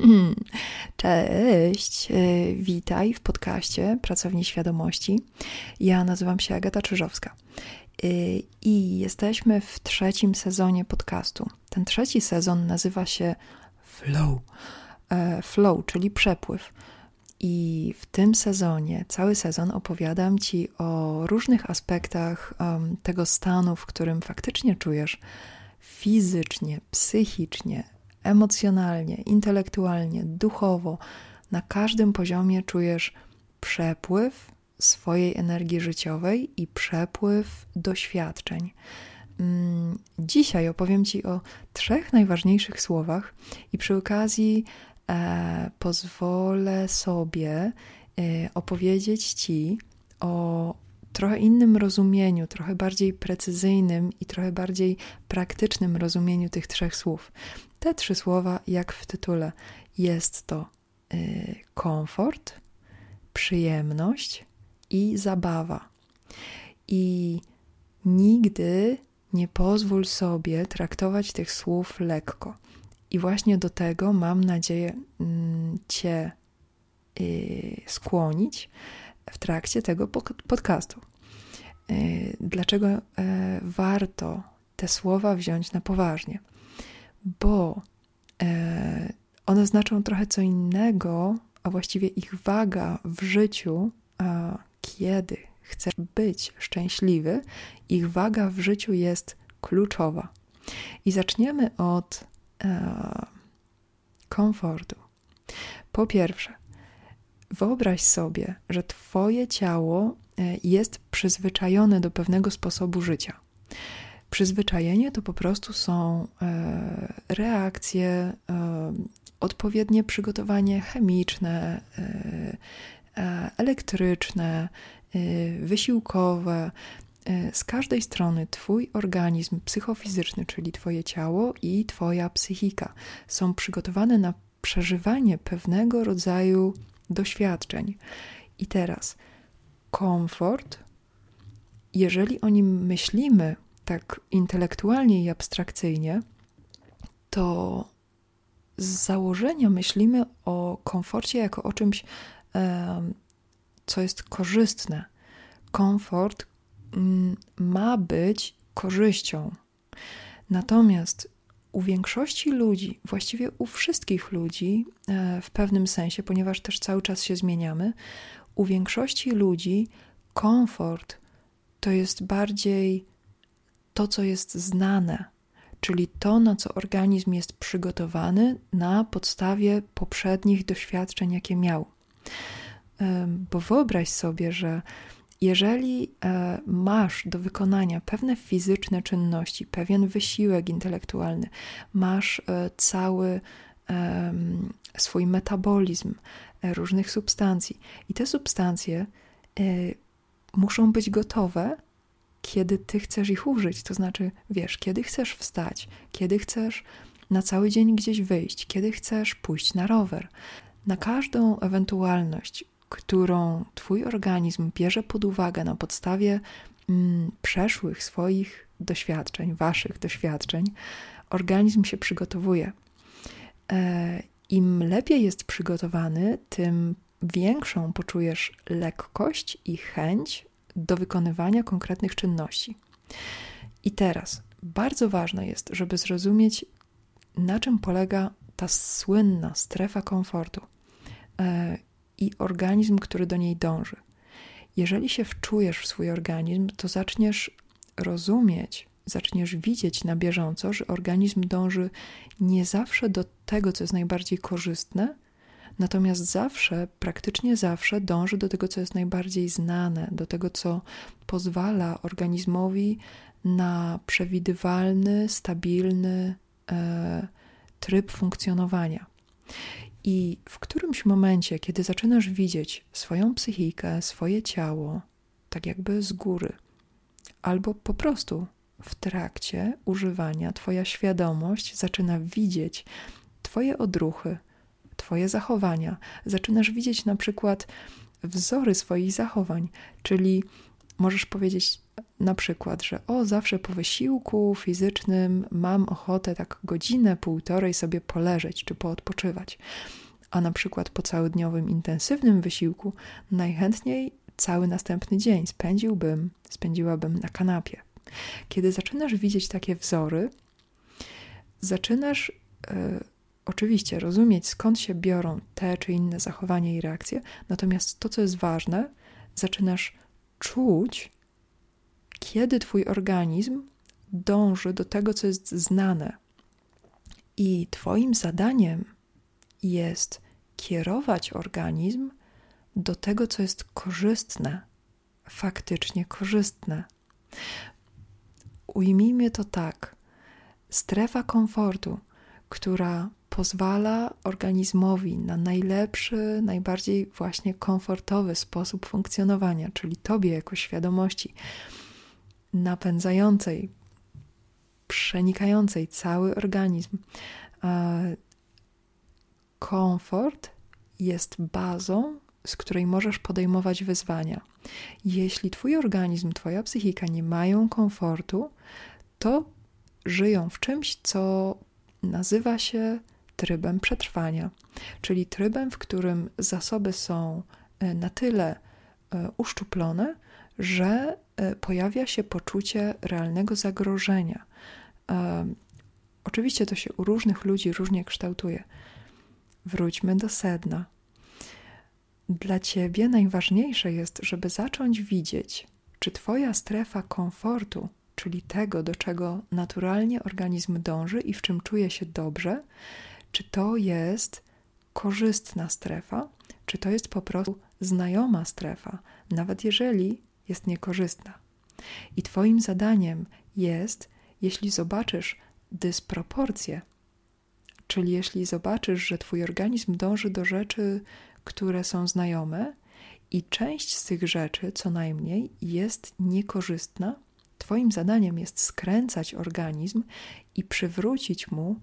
Cześć, e, witaj w podcaście Pracowni Świadomości. Ja nazywam się Agata Czyżowska e, i jesteśmy w trzecim sezonie podcastu. Ten trzeci sezon nazywa się Flow. E, flow, czyli przepływ. I w tym sezonie, cały sezon opowiadam Ci o różnych aspektach um, tego stanu, w którym faktycznie czujesz fizycznie, psychicznie, emocjonalnie, intelektualnie, duchowo, na każdym poziomie czujesz przepływ swojej energii życiowej i przepływ doświadczeń. Mm, dzisiaj opowiem Ci o trzech najważniejszych słowach i przy okazji e, pozwolę sobie e, opowiedzieć Ci o trochę innym rozumieniu, trochę bardziej precyzyjnym i trochę bardziej praktycznym rozumieniu tych trzech słów. Te trzy słowa, jak w tytule, jest to y, komfort, przyjemność i zabawa. I nigdy nie pozwól sobie traktować tych słów lekko. I właśnie do tego mam nadzieję mm, Cię y, skłonić w trakcie tego podcastu. Y, dlaczego e, warto te słowa wziąć na poważnie? bo e, one znaczą trochę co innego, a właściwie ich waga w życiu, kiedy chcesz być szczęśliwy, ich waga w życiu jest kluczowa. I zaczniemy od e, komfortu. Po pierwsze, wyobraź sobie, że Twoje ciało e, jest przyzwyczajone do pewnego sposobu życia. Przyzwyczajenie to po prostu są e, reakcje, e, odpowiednie przygotowanie chemiczne, elektryczne, wysiłkowe. Z każdej strony Twój organizm psychofizyczny, czyli Twoje ciało i Twoja psychika są przygotowane na przeżywanie pewnego rodzaju doświadczeń. I teraz komfort, jeżeli o nim myślimy tak intelektualnie i abstrakcyjnie, to z założenia myślimy o komforcie jako o czymś, co jest korzystne. Komfort mm, ma być korzyścią. Natomiast u większości ludzi, właściwie u wszystkich ludzi e, w pewnym sensie, ponieważ też cały czas się zmieniamy, u większości ludzi komfort to jest bardziej to, co jest znane, czyli to, na co organizm jest przygotowany na podstawie poprzednich doświadczeń, jakie miał. Bo wyobraź sobie, że jeżeli e, masz do wykonania pewne fizyczne czynności, pewien wysiłek intelektualny, masz e, cały swój metabolizm e, różnych substancji, i te substancje muszą być gotowe kiedy ty chcesz ich użyć. To znaczy, wiesz, kiedy chcesz wstać, kiedy chcesz na cały dzień gdzieś wyjść, kiedy chcesz pójść na rower. Na każdą ewentualność, którą twój organizm bierze pod uwagę na podstawie mm, przeszłych swoich doświadczeń, waszych doświadczeń, organizm się przygotowuje. E, Im lepiej jest przygotowany, tym większą poczujesz lekkość i chęć do wykonywania konkretnych czynności. I teraz bardzo ważne jest, żeby zrozumieć, na czym polega ta słynna strefa komfortu e, i organizm, który do niej dąży. Jeżeli się wczujesz w swój organizm, to zaczniesz rozumieć, zaczniesz widzieć na bieżąco, że organizm dąży nie zawsze do tego, co jest najbardziej korzystne, Natomiast zawsze, praktycznie zawsze dąży do tego, co jest najbardziej znane, do tego, co pozwala organizmowi na przewidywalny, stabilny e, tryb funkcjonowania. I w którymś momencie, kiedy zaczynasz widzieć swoją psychikę, swoje ciało, tak jakby z góry, albo po prostu w trakcie używania, Twoja świadomość zaczyna widzieć Twoje odruchy, Twoje zachowania. Zaczynasz widzieć na przykład wzory swoich zachowań, czyli możesz powiedzieć na przykład, że o, zawsze po wysiłku fizycznym mam ochotę tak godzinę, półtorej sobie poleżeć czy poodpoczywać. A na przykład po całodniowym intensywnym wysiłku najchętniej cały następny dzień spędziłbym, spędziłabym na kanapie. Kiedy zaczynasz widzieć takie wzory, zaczynasz e, oczywiście rozumieć, skąd się biorą te czy inne zachowania i reakcje, natomiast to, co jest ważne, zaczynasz czuć, kiedy Twój organizm dąży do tego, co jest znane. I Twoim zadaniem jest kierować organizm do tego, co jest korzystne, faktycznie korzystne. Ujmijmy to tak: strefa komfortu, która pozwala organizmowi na najlepszy, najbardziej właśnie komfortowy sposób funkcjonowania, czyli tobie jako świadomości napędzającej, przenikającej cały organizm. Komfort jest bazą, z której możesz podejmować wyzwania. Jeśli twój organizm, twoja psychika nie mają komfortu, to żyją w czymś, co nazywa się trybem przetrwania, czyli trybem, w którym zasoby są e, na tyle e, uszczuplone, że e, pojawia się poczucie realnego zagrożenia. Oczywiście to się u różnych ludzi różnie kształtuje. Wróćmy do sedna. Dla ciebie najważniejsze jest, żeby zacząć widzieć, czy twoja strefa komfortu, czyli tego, do czego naturalnie organizm dąży i w czym czuje się dobrze, czy to jest korzystna strefa, czy to jest po prostu znajoma strefa, nawet jeżeli jest niekorzystna. I Twoim zadaniem jest, jeśli zobaczysz dysproporcje, czyli jeśli zobaczysz, że Twój organizm dąży do rzeczy, które są znajome, i część z tych rzeczy, co najmniej, jest niekorzystna, Twoim zadaniem jest skręcać organizm i przywrócić mu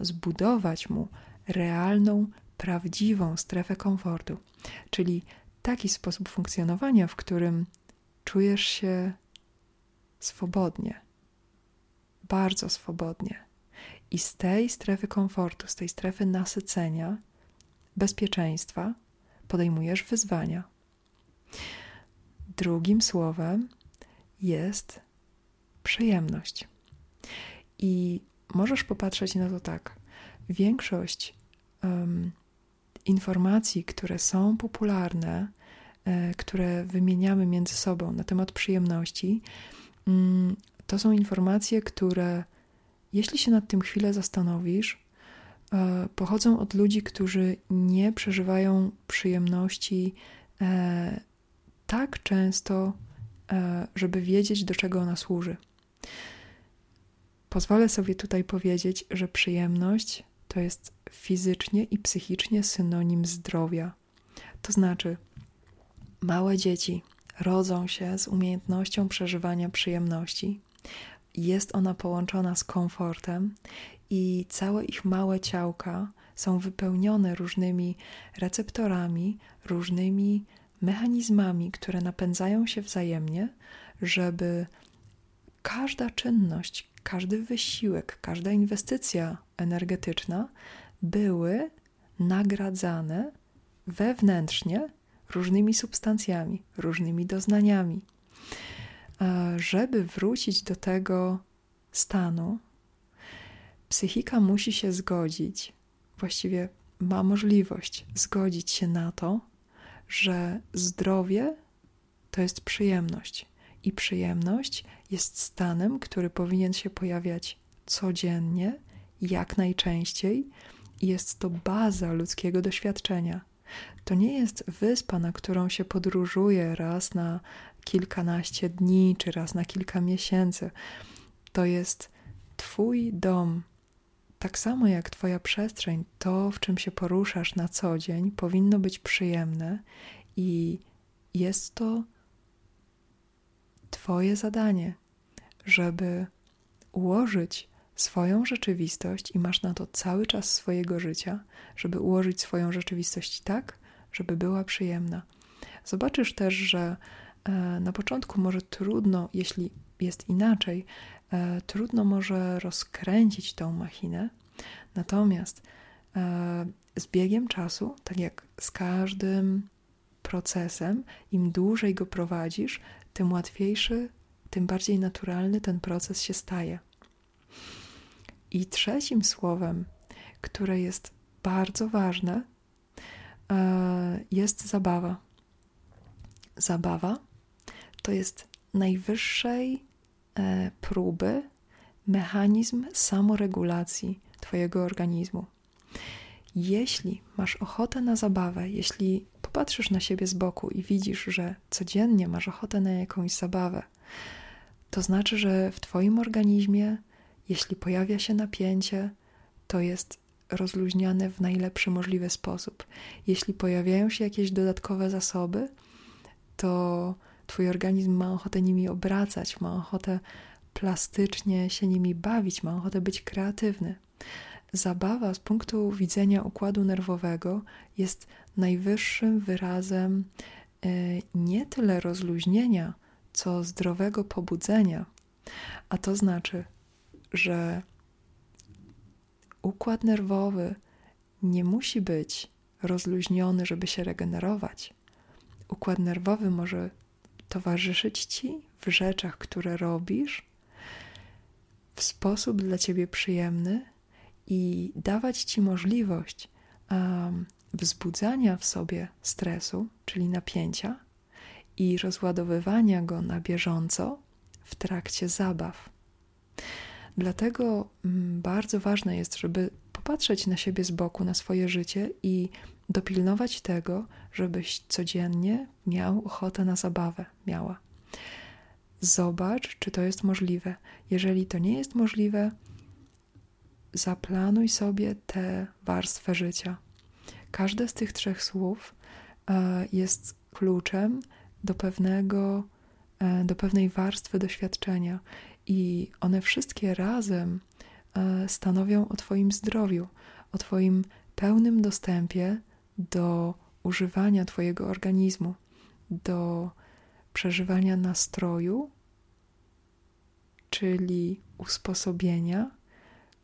zbudować mu realną, prawdziwą strefę komfortu, czyli taki sposób funkcjonowania, w którym czujesz się swobodnie, bardzo swobodnie. I z tej strefy komfortu, z tej strefy nasycenia, bezpieczeństwa podejmujesz wyzwania. Drugim słowem jest przyjemność. I możesz popatrzeć na to tak. Większość um, informacji, które są popularne, e, które wymieniamy między sobą na temat przyjemności, mm, to są informacje, które, jeśli się nad tym chwilę zastanowisz, e, pochodzą od ludzi, którzy nie przeżywają przyjemności e, tak często, żeby wiedzieć, do czego ona służy. Pozwolę sobie tutaj powiedzieć, że przyjemność to jest fizycznie i psychicznie synonim zdrowia. To znaczy, małe dzieci rodzą się z umiejętnością przeżywania przyjemności. Jest ona połączona z komfortem i całe ich małe ciałka są wypełnione różnymi receptorami, różnymi mechanizmami, które napędzają się wzajemnie, żeby każda czynność, każdy wysiłek, każda inwestycja energetyczna były nagradzane wewnętrznie różnymi substancjami, różnymi doznaniami. Żeby wrócić do tego stanu, psychika musi się zgodzić, właściwie ma możliwość zgodzić się na to, że zdrowie to jest przyjemność i przyjemność jest stanem, który powinien się pojawiać codziennie, jak najczęściej, i jest to baza ludzkiego doświadczenia. To nie jest wyspa, na którą się podróżuje raz na kilkanaście dni czy raz na kilka miesięcy. To jest Twój dom. Tak samo jak Twoja przestrzeń, to w czym się poruszasz na co dzień, powinno być przyjemne i jest to Twoje zadanie, żeby ułożyć swoją rzeczywistość, i masz na to cały czas swojego życia, żeby ułożyć swoją rzeczywistość tak, żeby była przyjemna. Zobaczysz też, że e, na początku może trudno, jeśli jest inaczej, e, trudno może rozkręcić tą machinę, natomiast e, z biegiem czasu, tak jak z każdym procesem, im dłużej go prowadzisz, tym łatwiejszy, tym bardziej naturalny ten proces się staje. I trzecim słowem, które jest bardzo ważne, e, jest zabawa. Zabawa to jest najwyższej e, próby mechanizm samoregulacji Twojego organizmu. Jeśli masz ochotę na zabawę, jeśli popatrzysz na siebie z boku i widzisz, że codziennie masz ochotę na jakąś zabawę, to znaczy, że w Twoim organizmie, jeśli pojawia się napięcie, to jest rozluźniane w najlepszy możliwy sposób. Jeśli pojawiają się jakieś dodatkowe zasoby, to Twój organizm ma ochotę nimi obracać, ma ochotę plastycznie się nimi bawić, ma ochotę być kreatywny. Zabawa z punktu widzenia układu nerwowego jest najwyższym wyrazem e, nie tyle rozluźnienia, co zdrowego pobudzenia. A to znaczy, że układ nerwowy nie musi być rozluźniony, żeby się regenerować. Układ nerwowy może towarzyszyć ci w rzeczach, które robisz w sposób dla ciebie przyjemny i dawać ci możliwość um, wzbudzania w sobie stresu, czyli napięcia, i rozładowywania go na bieżąco w trakcie zabaw. Dlatego mm, bardzo ważne jest, żeby popatrzeć na siebie z boku, na swoje życie i dopilnować tego, żebyś codziennie miał ochotę na zabawę, miała. Zobacz, czy to jest możliwe. Jeżeli to nie jest możliwe, zaplanuj sobie tę warstwę życia. Każde z tych trzech słów e, jest kluczem do pewnego, e, do pewnej warstwy doświadczenia i one wszystkie razem e, stanowią o Twoim zdrowiu, o Twoim pełnym dostępie do używania Twojego organizmu, do przeżywania nastroju, czyli usposobienia,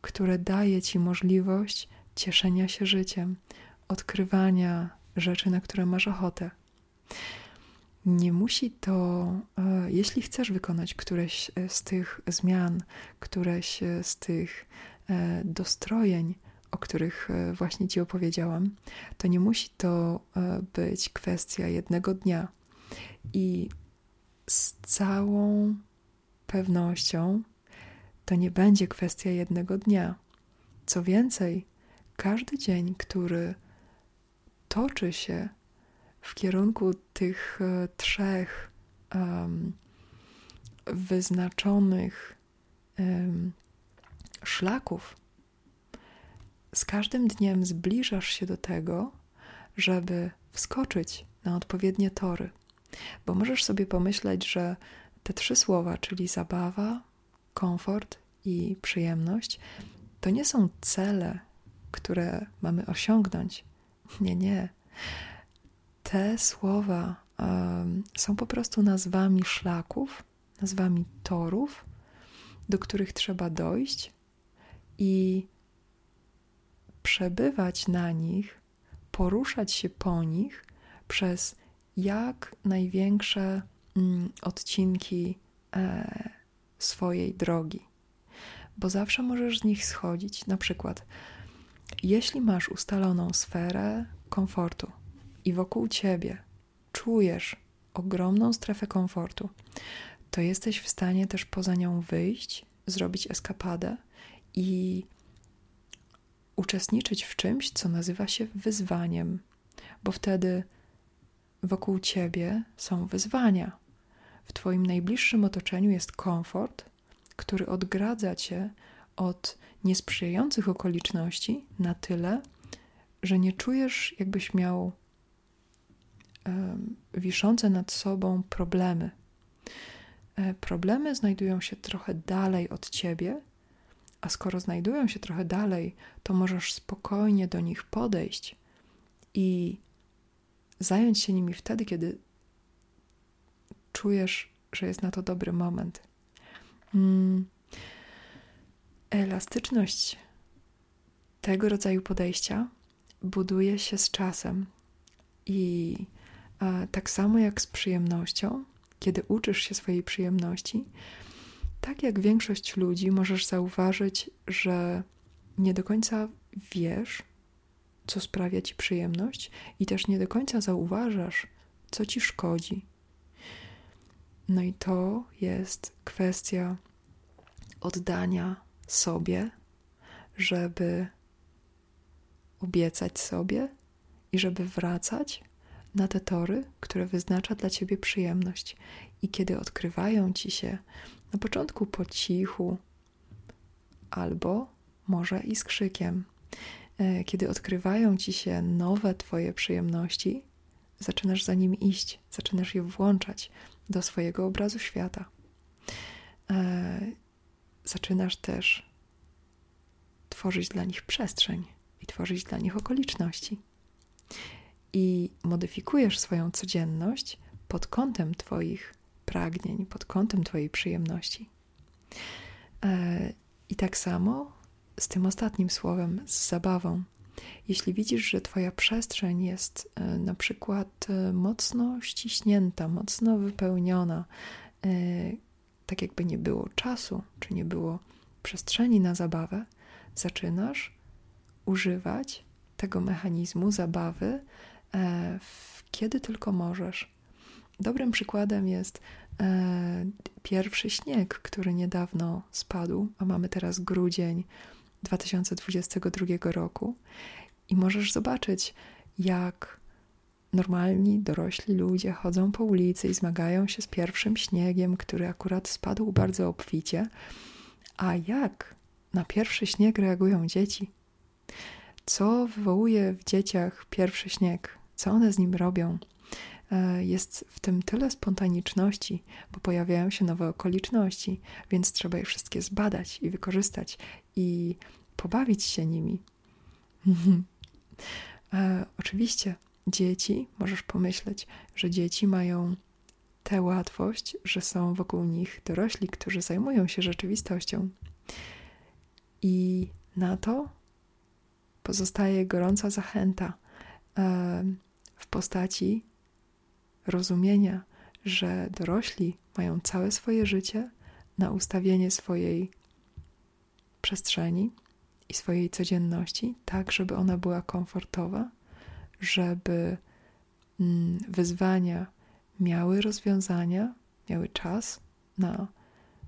które daje Ci możliwość cieszenia się życiem, odkrywania rzeczy, na które masz ochotę. Nie musi to, e, jeśli chcesz wykonać któreś z tych zmian, któreś z tych e, dostrojeń, o których e, właśnie Ci opowiedziałam, to nie musi to być kwestia jednego dnia. I z całą pewnością to nie będzie kwestia jednego dnia. Co więcej, każdy dzień, który toczy się w kierunku tych e, trzech um, wyznaczonych um, szlaków, z każdym dniem zbliżasz się do tego, żeby wskoczyć na odpowiednie tory. Bo możesz sobie pomyśleć, że te trzy słowa, czyli zabawa, komfort i przyjemność, to nie są cele, które mamy osiągnąć. Nie, nie te słowa um, są po prostu nazwami szlaków, nazwami torów, do których trzeba dojść i przebywać na nich, poruszać się po nich przez jak największe mm, odcinki e, swojej drogi. Bo zawsze możesz z nich schodzić. Na przykład, jeśli masz ustaloną sferę komfortu, i wokół ciebie czujesz ogromną strefę komfortu, to jesteś w stanie też poza nią wyjść, zrobić eskapadę i uczestniczyć w czymś, co nazywa się wyzwaniem, bo wtedy wokół ciebie są wyzwania. W Twoim najbliższym otoczeniu jest komfort, który odgradza cię od niesprzyjających okoliczności na tyle, że nie czujesz, jakbyś miał wiszące nad sobą problemy. E, problemy znajdują się trochę dalej od ciebie, a skoro znajdują się trochę dalej, to możesz spokojnie do nich podejść i zająć się nimi wtedy, kiedy czujesz, że jest na to dobry moment. Mm. Elastyczność tego rodzaju podejścia buduje się z czasem i e, tak samo jak z przyjemnością, kiedy uczysz się swojej przyjemności, tak jak większość ludzi możesz zauważyć, że nie do końca wiesz, co sprawia ci przyjemność, i też nie do końca zauważasz, co ci szkodzi. No i to jest kwestia oddania sobie, żeby obiecać sobie i żeby wracać na te tory, które wyznacza dla ciebie przyjemność. I kiedy odkrywają ci się na początku po cichu, albo może i z krzykiem, e, kiedy odkrywają ci się nowe twoje przyjemności, zaczynasz za nimi iść, zaczynasz je włączać do swojego obrazu świata. E, zaczynasz też tworzyć dla nich przestrzeń i tworzyć dla nich okoliczności. I modyfikujesz swoją codzienność pod kątem Twoich pragnień, pod kątem Twojej przyjemności. E, I tak samo z tym ostatnim słowem, z zabawą. Jeśli widzisz, że Twoja przestrzeń jest e, na przykład e, mocno ściśnięta, mocno wypełniona, tak jakby nie było czasu, czy nie było przestrzeni na zabawę, zaczynasz używać tego mechanizmu zabawy, e, kiedy tylko możesz. Dobrym przykładem jest e, pierwszy śnieg, który niedawno spadł, a mamy teraz grudzień 2022 roku, i możesz zobaczyć, jak normalni, dorośli ludzie chodzą po ulicy i zmagają się z pierwszym śniegiem, który akurat spadł bardzo obficie, a jak na pierwszy śnieg reagują dzieci. Co wywołuje w dzieciach pierwszy śnieg? Co one z nim robią? E, jest w tym tyle spontaniczności, bo pojawiają się nowe okoliczności, więc trzeba je wszystkie zbadać i wykorzystać i pobawić się nimi. E, oczywiście, dzieci, możesz pomyśleć, że dzieci mają tę łatwość, że są wokół nich dorośli, którzy zajmują się rzeczywistością. I na to pozostaje gorąca zachęta w postaci rozumienia, że dorośli mają całe swoje życie na ustawienie swojej przestrzeni i swojej codzienności, tak, żeby ona była komfortowa, żeby mm, wyzwania miały rozwiązania, miały czas na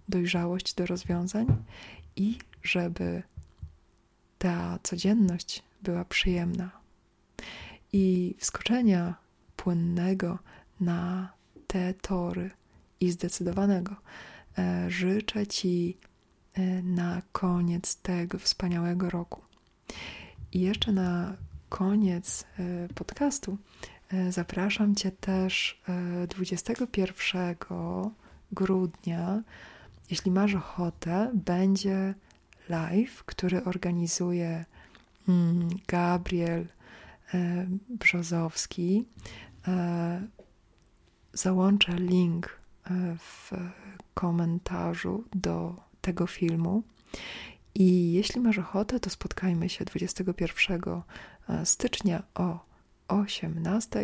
dojrzałość do rozwiązań i żeby ta codzienność była przyjemna. I wskoczenia płynnego na te tory i zdecydowanego e, życzę Ci na koniec tego wspaniałego roku. I jeszcze na koniec e, podcastu zapraszam Cię też 21 grudnia. Jeśli masz ochotę, będzie live, który organizuje mm, Gabriel e, Brzozowski. E, załączę link e, w komentarzu do tego filmu. I jeśli masz ochotę, to spotkajmy się 21 stycznia o 18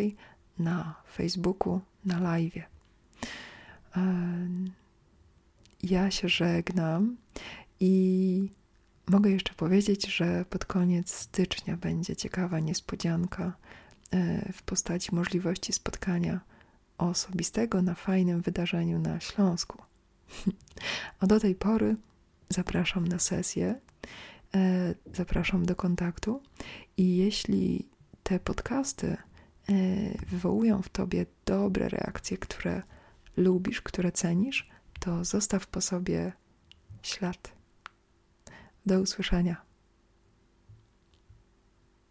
na Facebooku, na live. Ja się żegnam i mogę jeszcze powiedzieć, że pod koniec stycznia będzie ciekawa niespodzianka e, w postaci możliwości spotkania osobistego na fajnym wydarzeniu na Śląsku. A do tej pory zapraszam na sesję, e, zapraszam do kontaktu i jeśli te podcasty e, wywołują w tobie dobre reakcje, które lubisz, które cenisz, to zostaw po sobie ślad. Do usłyszenia.